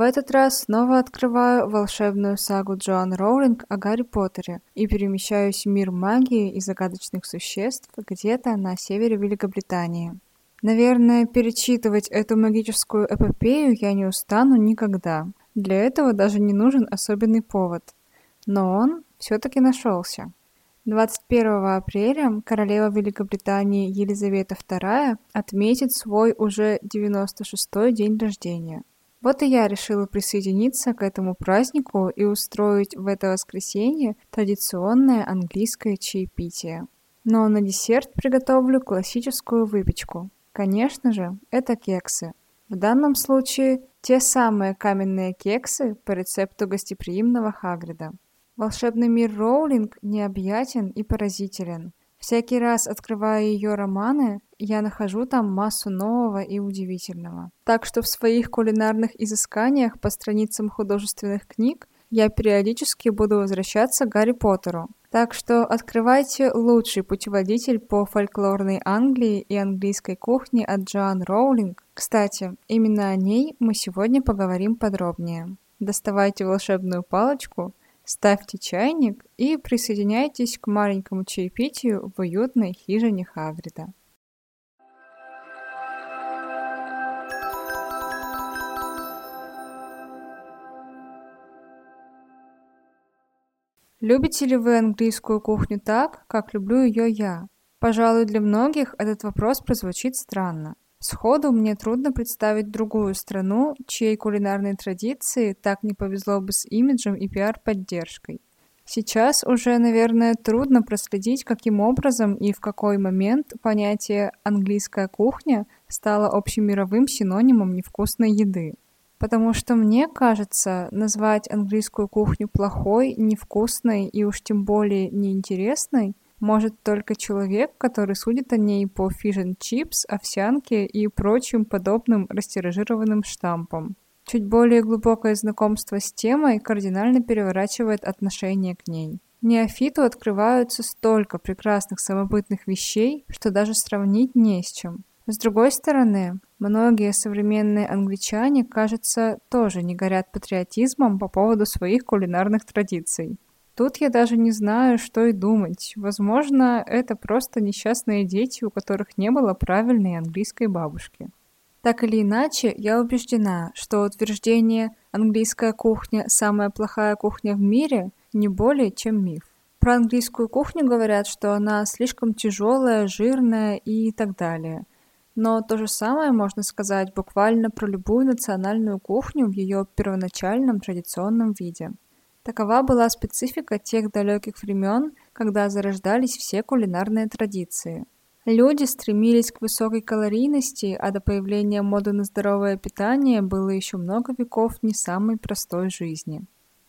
В этот раз снова открываю волшебную сагу Джоан Роулинг о Гарри Поттере и перемещаюсь в мир магии и загадочных существ где-то на севере Великобритании. Наверное, перечитывать эту магическую эпопею я не устану никогда. Для этого даже не нужен особенный повод. Но он все-таки нашелся. 21 апреля королева Великобритании Елизавета II отметит свой уже 96-й день рождения. Вот и я решила присоединиться к этому празднику и устроить в это воскресенье традиционное английское чаепитие. Но на десерт приготовлю классическую выпечку. Конечно же, это кексы. В данном случае те самые каменные кексы по рецепту гостеприимного Хагрида. Волшебный мир Роулинг необъятен и поразителен. Всякий раз, открывая ее романы, я нахожу там массу нового и удивительного. Так что в своих кулинарных изысканиях по страницам художественных книг я периодически буду возвращаться к Гарри Поттеру. Так что открывайте лучший путеводитель по фольклорной Англии и английской кухне от Джоан Роулинг. Кстати, именно о ней мы сегодня поговорим подробнее. Доставайте волшебную палочку Ставьте чайник и присоединяйтесь к маленькому чаепитию в уютной хижине Хагрида. Любите ли вы английскую кухню так, как люблю ее я? Пожалуй, для многих этот вопрос прозвучит странно. Сходу мне трудно представить другую страну, чьей кулинарной традиции так не повезло бы с имиджем и пиар-поддержкой. Сейчас уже, наверное, трудно проследить, каким образом и в какой момент понятие «английская кухня» стало общемировым синонимом невкусной еды. Потому что мне кажется, назвать английскую кухню плохой, невкусной и уж тем более неинтересной – может только человек, который судит о ней по fish and chips, овсянке и прочим подобным растиражированным штампам. Чуть более глубокое знакомство с темой кардинально переворачивает отношение к ней. Неофиту открываются столько прекрасных самобытных вещей, что даже сравнить не с чем. С другой стороны, многие современные англичане, кажется, тоже не горят патриотизмом по поводу своих кулинарных традиций. Тут я даже не знаю, что и думать. Возможно, это просто несчастные дети, у которых не было правильной английской бабушки. Так или иначе, я убеждена, что утверждение «английская кухня – самая плохая кухня в мире» не более чем миф. Про английскую кухню говорят, что она слишком тяжелая, жирная и так далее. Но то же самое можно сказать буквально про любую национальную кухню в ее первоначальном традиционном виде. Такова была специфика тех далеких времен, когда зарождались все кулинарные традиции. Люди стремились к высокой калорийности, а до появления моды на здоровое питание было еще много веков не самой простой жизни.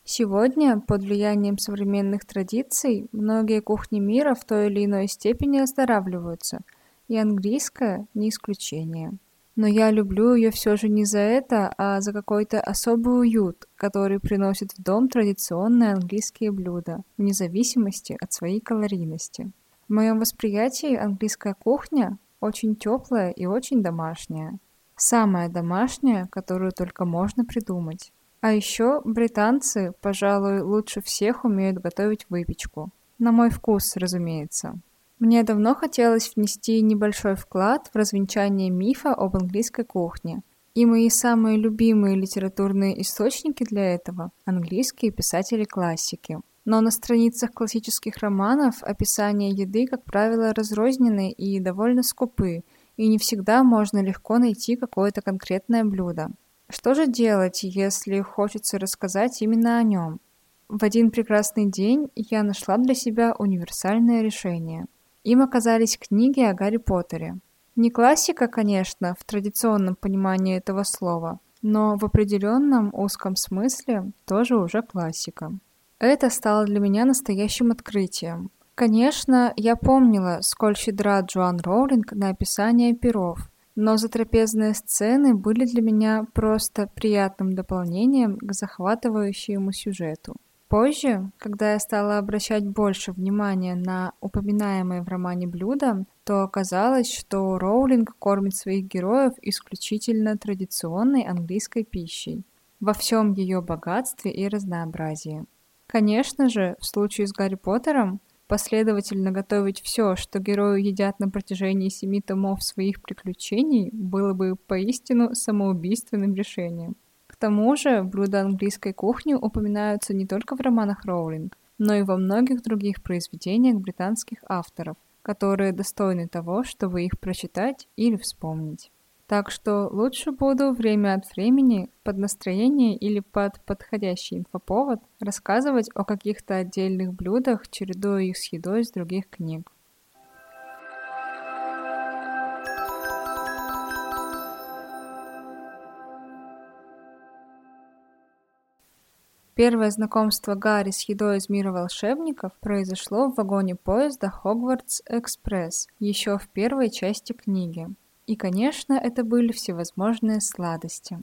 Сегодня, под влиянием современных традиций, многие кухни мира в той или иной степени оздоравливаются, и английская не исключение. Но я люблю ее все же не за это, а за какой-то особый уют, который приносит в дом традиционные английские блюда, вне зависимости от своей калорийности. В моем восприятии английская кухня очень теплая и очень домашняя. Самая домашняя, которую только можно придумать. А еще британцы, пожалуй, лучше всех умеют готовить выпечку. На мой вкус, разумеется. Мне давно хотелось внести небольшой вклад в развенчание мифа об английской кухне. И мои самые любимые литературные источники для этого – английские писатели-классики. Но на страницах классических романов описания еды, как правило, разрознены и довольно скупы, и не всегда можно легко найти какое-то конкретное блюдо. Что же делать, если хочется рассказать именно о нем? В один прекрасный день я нашла для себя универсальное решение – им оказались книги о Гарри Поттере. Не классика, конечно, в традиционном понимании этого слова, но в определенном узком смысле тоже уже классика. Это стало для меня настоящим открытием. Конечно, я помнила, сколь щедра Джоан Роулинг на описание перов, но затрапезные сцены были для меня просто приятным дополнением к захватывающему сюжету. Позже, когда я стала обращать больше внимания на упоминаемые в романе блюда, то оказалось, что Роулинг кормит своих героев исключительно традиционной английской пищей, во всем ее богатстве и разнообразии. Конечно же, в случае с Гарри Поттером последовательно готовить все, что герои едят на протяжении семи томов своих приключений, было бы поистину самоубийственным решением тому же, блюда английской кухни упоминаются не только в романах Роулинг, но и во многих других произведениях британских авторов, которые достойны того, чтобы их прочитать или вспомнить. Так что лучше буду время от времени под настроение или под подходящий инфоповод рассказывать о каких-то отдельных блюдах, чередуя их с едой из других книг. Первое знакомство Гарри с едой из мира волшебников произошло в вагоне поезда Хогвартс-экспресс еще в первой части книги. И, конечно, это были всевозможные сладости.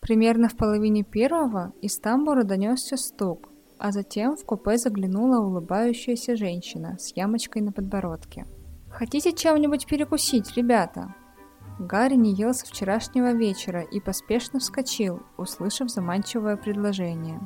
Примерно в половине первого из тамбура донесся стук, а затем в купе заглянула улыбающаяся женщина с ямочкой на подбородке. «Хотите чем-нибудь перекусить, ребята?» Гарри не ел со вчерашнего вечера и поспешно вскочил, услышав заманчивое предложение.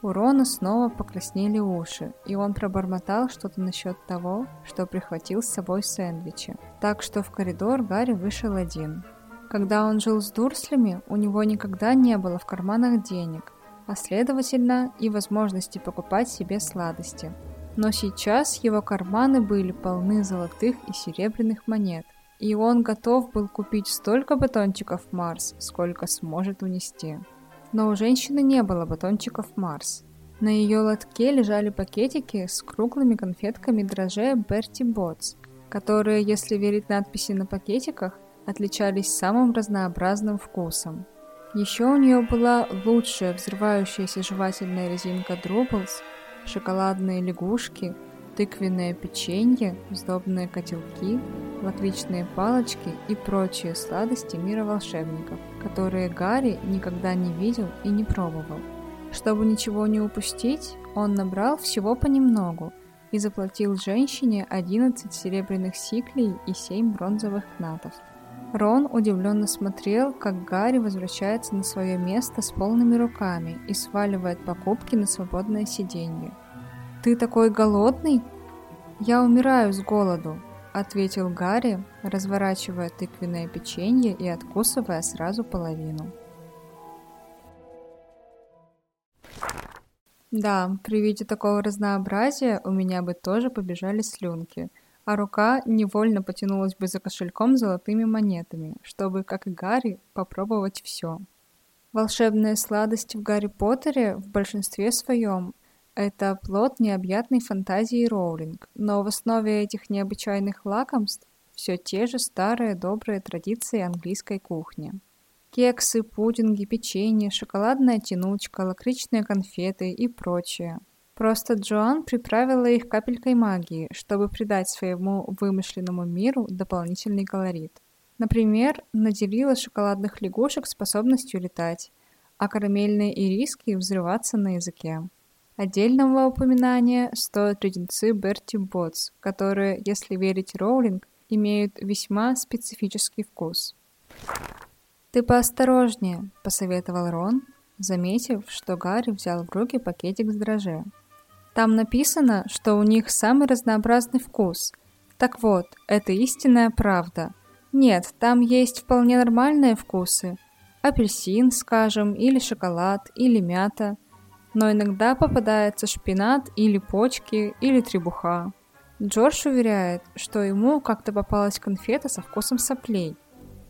У Рона снова покраснели уши, и он пробормотал что-то насчет того, что прихватил с собой сэндвичи. Так что в коридор Гарри вышел один. Когда он жил с Дурслями, у него никогда не было в карманах денег, а следовательно и возможности покупать себе сладости. Но сейчас его карманы были полны золотых и серебряных монет, и он готов был купить столько батончиков Марс, сколько сможет унести. Но у женщины не было батончиков Марс. На ее лотке лежали пакетики с круглыми конфетками дрожжей Берти Ботс, которые, если верить надписи на пакетиках, отличались самым разнообразным вкусом. Еще у нее была лучшая взрывающаяся жевательная резинка Друблс, шоколадные лягушки – тыквенное печенье, сдобные котелки, лакричные палочки и прочие сладости мира волшебников, которые Гарри никогда не видел и не пробовал. Чтобы ничего не упустить, он набрал всего понемногу и заплатил женщине 11 серебряных сиклей и 7 бронзовых кнатов. Рон удивленно смотрел, как Гарри возвращается на свое место с полными руками и сваливает покупки на свободное сиденье. «Ты такой голодный?» «Я умираю с голоду», — ответил Гарри, разворачивая тыквенное печенье и откусывая сразу половину. Да, при виде такого разнообразия у меня бы тоже побежали слюнки, а рука невольно потянулась бы за кошельком с золотыми монетами, чтобы, как и Гарри, попробовать все. Волшебные сладости в Гарри Поттере в большинстве своем это плод необъятной фантазии Роулинг, но в основе этих необычайных лакомств все те же старые добрые традиции английской кухни. Кексы, пудинги, печенье, шоколадная тянучка, лакричные конфеты и прочее. Просто Джоан приправила их капелькой магии, чтобы придать своему вымышленному миру дополнительный колорит. Например, наделила шоколадных лягушек способностью летать, а карамельные ириски взрываться на языке. Отдельного упоминания стоят леденцы Берти Ботс, которые, если верить Роулинг, имеют весьма специфический вкус. «Ты поосторожнее», — посоветовал Рон, заметив, что Гарри взял в руки пакетик с дрожжи. «Там написано, что у них самый разнообразный вкус. Так вот, это истинная правда. Нет, там есть вполне нормальные вкусы. Апельсин, скажем, или шоколад, или мята — но иногда попадается шпинат или почки, или требуха. Джордж уверяет, что ему как-то попалась конфета со вкусом соплей.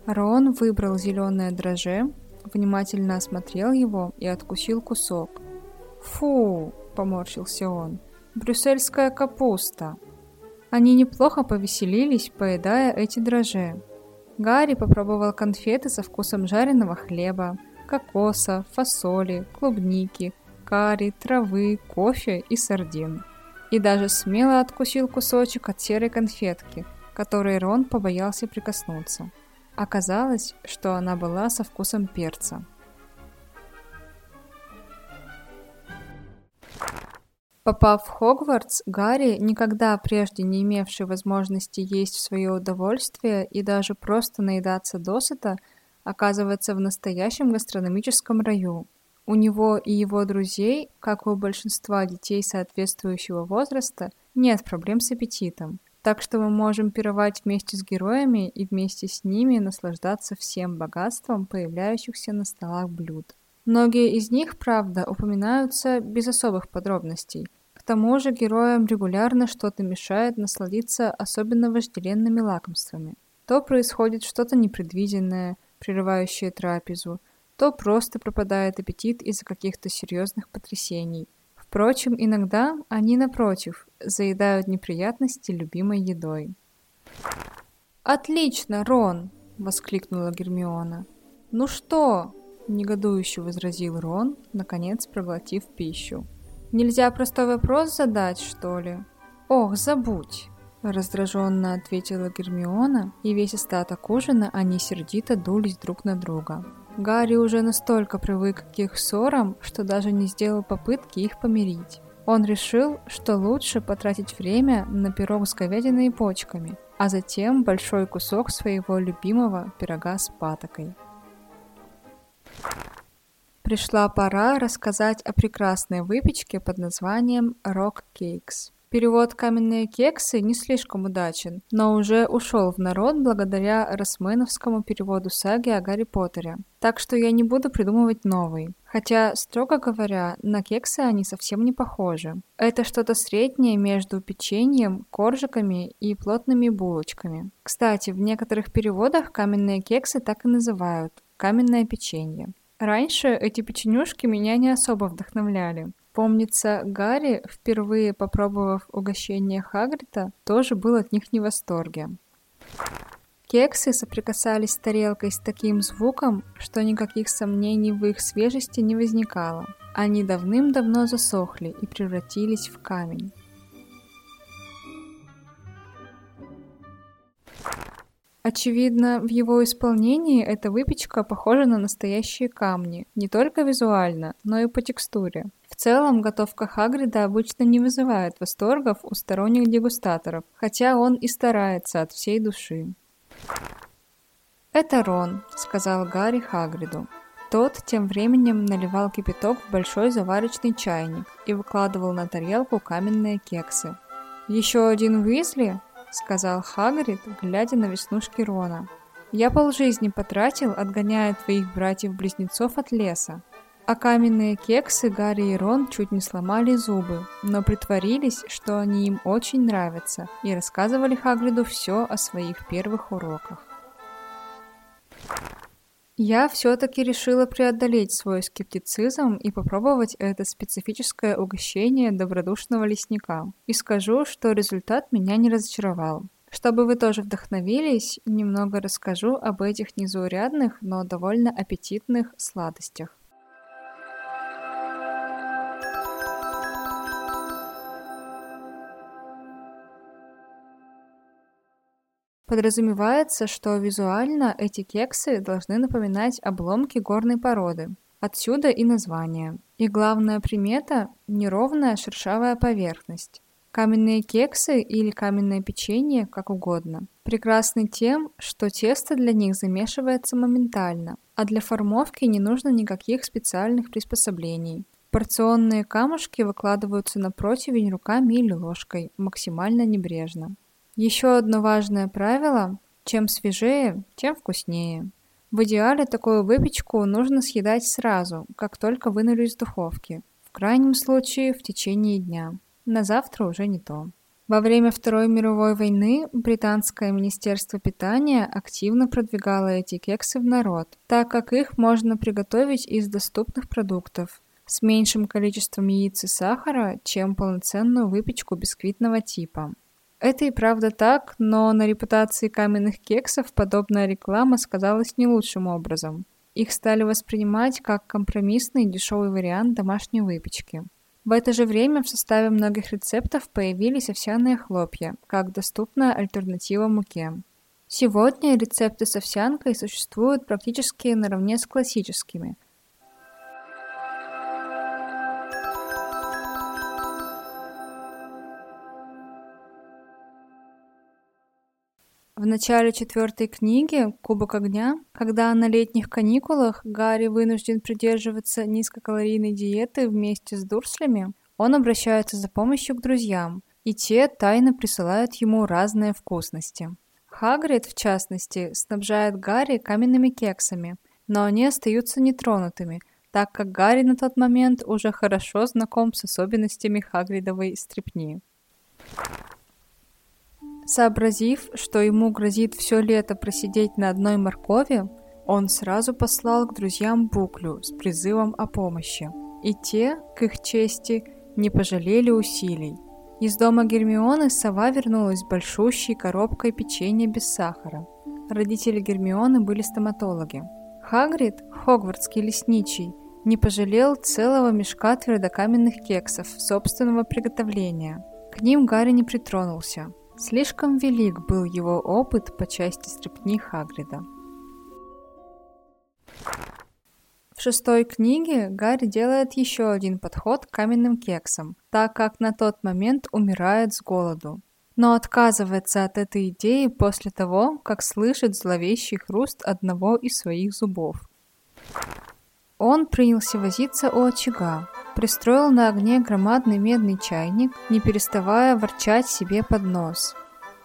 Рон выбрал зеленое дрожже, внимательно осмотрел его и откусил кусок. «Фу!» – поморщился он. «Брюссельская капуста!» Они неплохо повеселились, поедая эти дрожжи. Гарри попробовал конфеты со вкусом жареного хлеба, кокоса, фасоли, клубники, карри, травы, кофе и сардин. И даже смело откусил кусочек от серой конфетки, которой Рон побоялся прикоснуться. Оказалось, что она была со вкусом перца. Попав в Хогвартс, Гарри, никогда прежде не имевший возможности есть в свое удовольствие и даже просто наедаться досыта, оказывается в настоящем гастрономическом раю. У него и его друзей, как и у большинства детей соответствующего возраста, нет проблем с аппетитом. Так что мы можем пировать вместе с героями и вместе с ними наслаждаться всем богатством появляющихся на столах блюд. Многие из них, правда, упоминаются без особых подробностей – тому же героям регулярно что-то мешает насладиться особенно вожделенными лакомствами. То происходит что-то непредвиденное, прерывающее трапезу, то просто пропадает аппетит из-за каких-то серьезных потрясений. Впрочем, иногда они, напротив, заедают неприятности любимой едой. «Отлично, Рон!» — воскликнула Гермиона. «Ну что?» — негодующе возразил Рон, наконец проглотив пищу. Нельзя простой вопрос задать, что ли? Ох, забудь. Раздраженно ответила Гермиона, и весь остаток ужина они сердито дулись друг на друга. Гарри уже настолько привык к их ссорам, что даже не сделал попытки их помирить. Он решил, что лучше потратить время на пирог с говядиной и почками, а затем большой кусок своего любимого пирога с патокой. Пришла пора рассказать о прекрасной выпечке под названием Rock Cakes. Перевод «каменные кексы» не слишком удачен, но уже ушел в народ благодаря росменовскому переводу саги о Гарри Поттере. Так что я не буду придумывать новый. Хотя, строго говоря, на кексы они совсем не похожи. Это что-то среднее между печеньем, коржиками и плотными булочками. Кстати, в некоторых переводах каменные кексы так и называют – каменное печенье. Раньше эти печенюшки меня не особо вдохновляли. Помнится, Гарри, впервые попробовав угощение Хагрита, тоже был от них не в восторге. Кексы соприкасались с тарелкой с таким звуком, что никаких сомнений в их свежести не возникало. Они давным-давно засохли и превратились в камень. Очевидно, в его исполнении эта выпечка похожа на настоящие камни, не только визуально, но и по текстуре. Целом, готовка Хагрида обычно не вызывает восторгов у сторонних дегустаторов, хотя он и старается от всей души. «Это Рон», — сказал Гарри Хагриду. Тот тем временем наливал кипяток в большой заварочный чайник и выкладывал на тарелку каменные кексы. «Еще один Уизли?» — сказал Хагрид, глядя на веснушки Рона. «Я полжизни потратил, отгоняя твоих братьев-близнецов от леса. А каменные кексы Гарри и Рон чуть не сломали зубы, но притворились, что они им очень нравятся, и рассказывали Хагриду все о своих первых уроках. Я все-таки решила преодолеть свой скептицизм и попробовать это специфическое угощение добродушного лесника. И скажу, что результат меня не разочаровал. Чтобы вы тоже вдохновились, немного расскажу об этих незаурядных, но довольно аппетитных сладостях. Подразумевается, что визуально эти кексы должны напоминать обломки горной породы. Отсюда и название. И главная примета – неровная шершавая поверхность. Каменные кексы или каменное печенье, как угодно, прекрасны тем, что тесто для них замешивается моментально, а для формовки не нужно никаких специальных приспособлений. Порционные камушки выкладываются на противень руками или ложкой, максимально небрежно. Еще одно важное правило – чем свежее, тем вкуснее. В идеале такую выпечку нужно съедать сразу, как только вынули из духовки. В крайнем случае в течение дня. На завтра уже не то. Во время Второй мировой войны британское министерство питания активно продвигало эти кексы в народ, так как их можно приготовить из доступных продуктов с меньшим количеством яиц и сахара, чем полноценную выпечку бисквитного типа. Это и правда так, но на репутации каменных кексов подобная реклама сказалась не лучшим образом. Их стали воспринимать как компромиссный дешевый вариант домашней выпечки. В это же время в составе многих рецептов появились овсяные хлопья, как доступная альтернатива муке. Сегодня рецепты с овсянкой существуют практически наравне с классическими – начале четвертой книги «Кубок огня», когда на летних каникулах Гарри вынужден придерживаться низкокалорийной диеты вместе с Дурслями, он обращается за помощью к друзьям, и те тайно присылают ему разные вкусности. Хагрид, в частности, снабжает Гарри каменными кексами, но они остаются нетронутыми, так как Гарри на тот момент уже хорошо знаком с особенностями Хагридовой стрепни. Сообразив, что ему грозит все лето просидеть на одной моркови, он сразу послал к друзьям буклю с призывом о помощи. И те, к их чести, не пожалели усилий. Из дома Гермионы сова вернулась с большущей коробкой печенья без сахара. Родители Гермионы были стоматологи. Хагрид, хогвартский лесничий, не пожалел целого мешка твердокаменных кексов собственного приготовления. К ним Гарри не притронулся, Слишком велик был его опыт по части стрепни Хагрида. В шестой книге Гарри делает еще один подход к каменным кексам, так как на тот момент умирает с голоду. Но отказывается от этой идеи после того, как слышит зловещий хруст одного из своих зубов. Он принялся возиться у очага, пристроил на огне громадный медный чайник, не переставая ворчать себе под нос.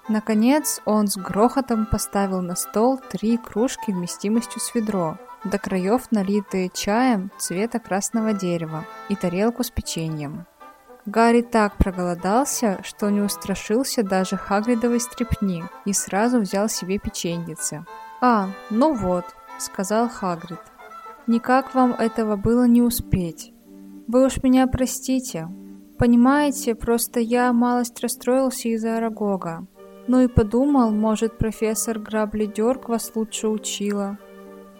Наконец он с грохотом поставил на стол три кружки вместимостью с ведро, до краев налитые чаем цвета красного дерева и тарелку с печеньем. Гарри так проголодался, что не устрашился даже Хагридовой стрепни и сразу взял себе печеньице. «А, ну вот», — сказал Хагрид. «Никак вам этого было не успеть. Вы уж меня простите. Понимаете, просто я малость расстроился из-за Арагога. Ну и подумал, может, профессор Грабли Дёрк вас лучше учила.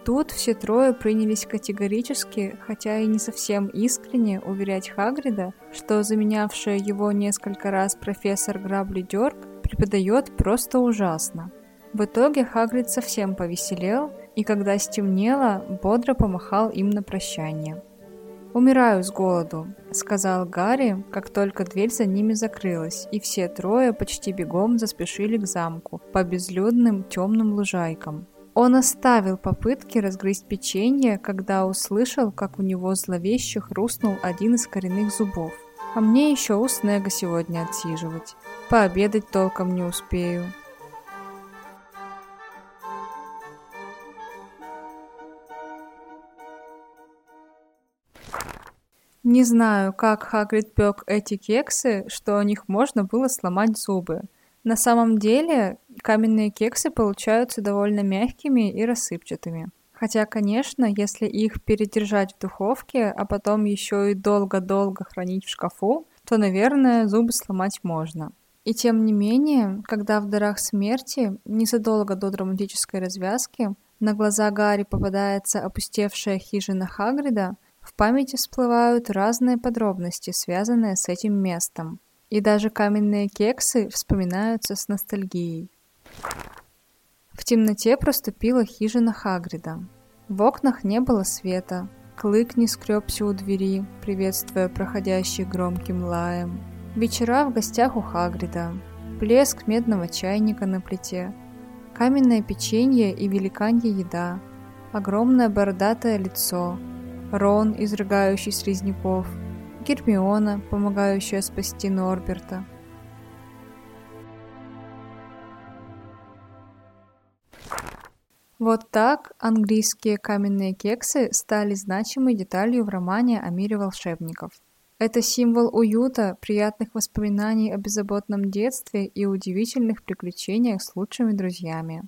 Тут все трое принялись категорически, хотя и не совсем искренне, уверять Хагрида, что заменявшая его несколько раз профессор Грабли Дёрк преподает просто ужасно. В итоге Хагрид совсем повеселел, и когда стемнело, бодро помахал им на прощание. «Умираю с голоду», — сказал Гарри, как только дверь за ними закрылась, и все трое почти бегом заспешили к замку по безлюдным темным лужайкам. Он оставил попытки разгрызть печенье, когда услышал, как у него зловеще хрустнул один из коренных зубов. «А мне еще у Снега сегодня отсиживать. Пообедать толком не успею», Не знаю, как Хагрид пек эти кексы, что о них можно было сломать зубы. На самом деле, каменные кексы получаются довольно мягкими и рассыпчатыми. Хотя, конечно, если их передержать в духовке, а потом еще и долго-долго хранить в шкафу, то, наверное, зубы сломать можно. И тем не менее, когда в «Дарах смерти» незадолго до драматической развязки на глаза Гарри попадается опустевшая хижина Хагрида, в памяти всплывают разные подробности, связанные с этим местом. И даже каменные кексы вспоминаются с ностальгией. В темноте проступила хижина Хагрида. В окнах не было света. Клык не скребся у двери, приветствуя проходящих громким лаем. Вечера в гостях у Хагрида. Плеск медного чайника на плите. Каменное печенье и великанья еда. Огромное бородатое лицо, Рон, изрыгающий слизняков, Гермиона, помогающая спасти Норберта. Вот так английские каменные кексы стали значимой деталью в романе о мире волшебников. Это символ уюта, приятных воспоминаний о беззаботном детстве и удивительных приключениях с лучшими друзьями.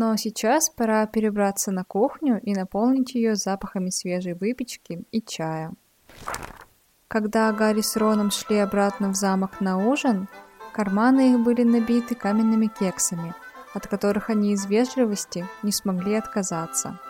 Но сейчас пора перебраться на кухню и наполнить ее запахами свежей выпечки и чая. Когда Гарри с Роном шли обратно в замок на ужин, Карманы их были набиты каменными кексами, от которых они из вежливости не смогли отказаться.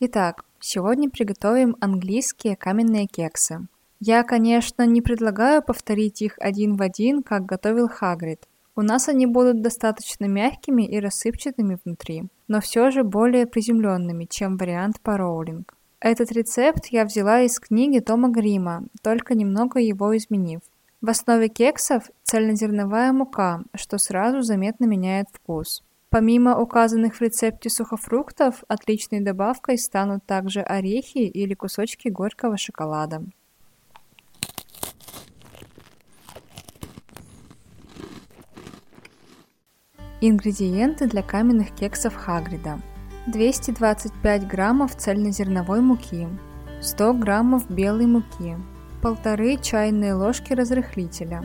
Итак, сегодня приготовим английские каменные кексы. Я, конечно, не предлагаю повторить их один в один, как готовил Хагрид. У нас они будут достаточно мягкими и рассыпчатыми внутри, но все же более приземленными, чем вариант по Роулинг. Этот рецепт я взяла из книги Тома Грима, только немного его изменив. В основе кексов цельнозерновая мука, что сразу заметно меняет вкус. Помимо указанных в рецепте сухофруктов, отличной добавкой станут также орехи или кусочки горького шоколада. Ингредиенты для каменных кексов Хагрида. 225 граммов цельнозерновой муки, 100 граммов белой муки, полторы чайные ложки разрыхлителя,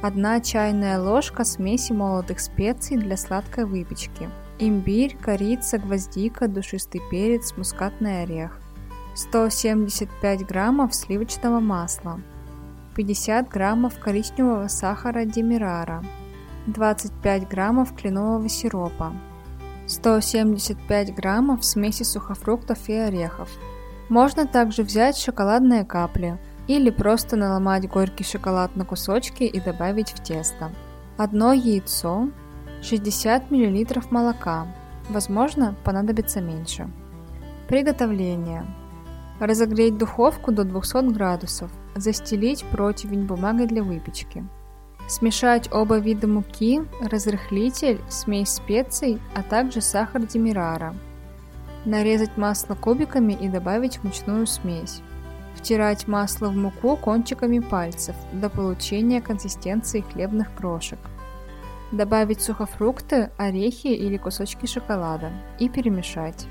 1 чайная ложка смеси молотых специй для сладкой выпечки, имбирь, корица, гвоздика, душистый перец, мускатный орех, 175 граммов сливочного масла, 50 граммов коричневого сахара демирара, 25 граммов кленового сиропа, 175 граммов смеси сухофруктов и орехов. Можно также взять шоколадные капли или просто наломать горький шоколад на кусочки и добавить в тесто. Одно яйцо, 60 мл молока, возможно понадобится меньше. Приготовление. Разогреть духовку до 200 градусов, застелить противень бумагой для выпечки. Смешать оба вида муки, разрыхлитель, смесь специй, а также сахар демирара. Нарезать масло кубиками и добавить в мучную смесь. Втирать масло в муку кончиками пальцев до получения консистенции хлебных крошек. Добавить сухофрукты, орехи или кусочки шоколада и перемешать.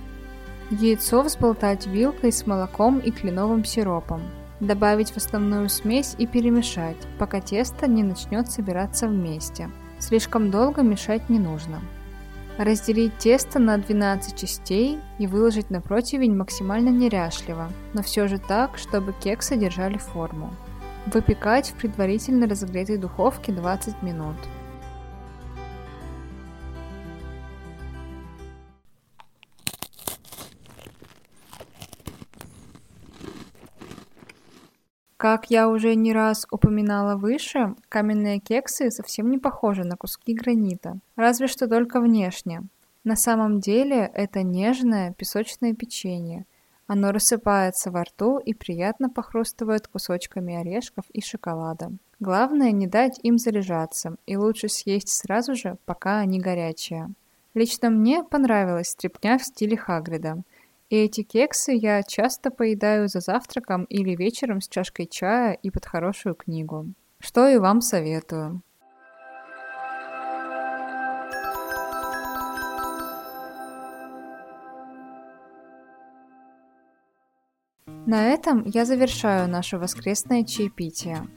Яйцо взболтать вилкой с молоком и кленовым сиропом. Добавить в основную смесь и перемешать, пока тесто не начнет собираться вместе. Слишком долго мешать не нужно. Разделить тесто на 12 частей и выложить на противень максимально неряшливо, но все же так, чтобы кексы держали форму. Выпекать в предварительно разогретой духовке 20 минут. Как я уже не раз упоминала выше, каменные кексы совсем не похожи на куски гранита, разве что только внешне. На самом деле это нежное песочное печенье. Оно рассыпается во рту и приятно похрустывает кусочками орешков и шоколада. Главное не дать им заряжаться, и лучше съесть сразу же, пока они горячие. Лично мне понравилась стрипня в стиле Хагрида – и эти кексы я часто поедаю за завтраком или вечером с чашкой чая и под хорошую книгу. Что и вам советую. На этом я завершаю наше воскресное чаепитие.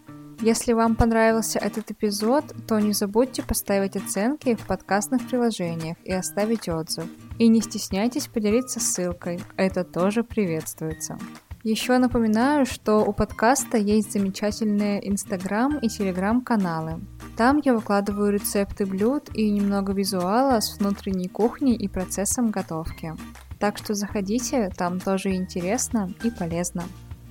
Если вам понравился этот эпизод, то не забудьте поставить оценки в подкастных приложениях и оставить отзыв. И не стесняйтесь поделиться ссылкой, это тоже приветствуется. Еще напоминаю, что у подкаста есть замечательные инстаграм и телеграм каналы. Там я выкладываю рецепты блюд и немного визуала с внутренней кухней и процессом готовки. Так что заходите, там тоже интересно и полезно.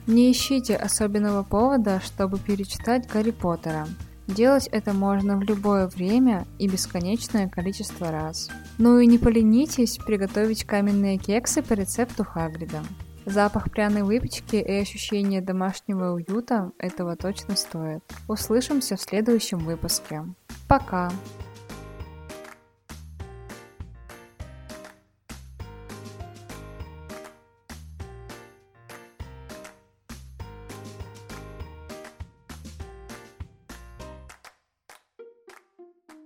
Не ищите особенного повода, чтобы перечитать Гарри Поттера. Делать это можно в любое время и бесконечное количество раз. Ну и не поленитесь приготовить каменные кексы по рецепту Хагрида. Запах пряной выпечки и ощущение домашнего уюта этого точно стоит. Услышимся в следующем выпуске. Пока!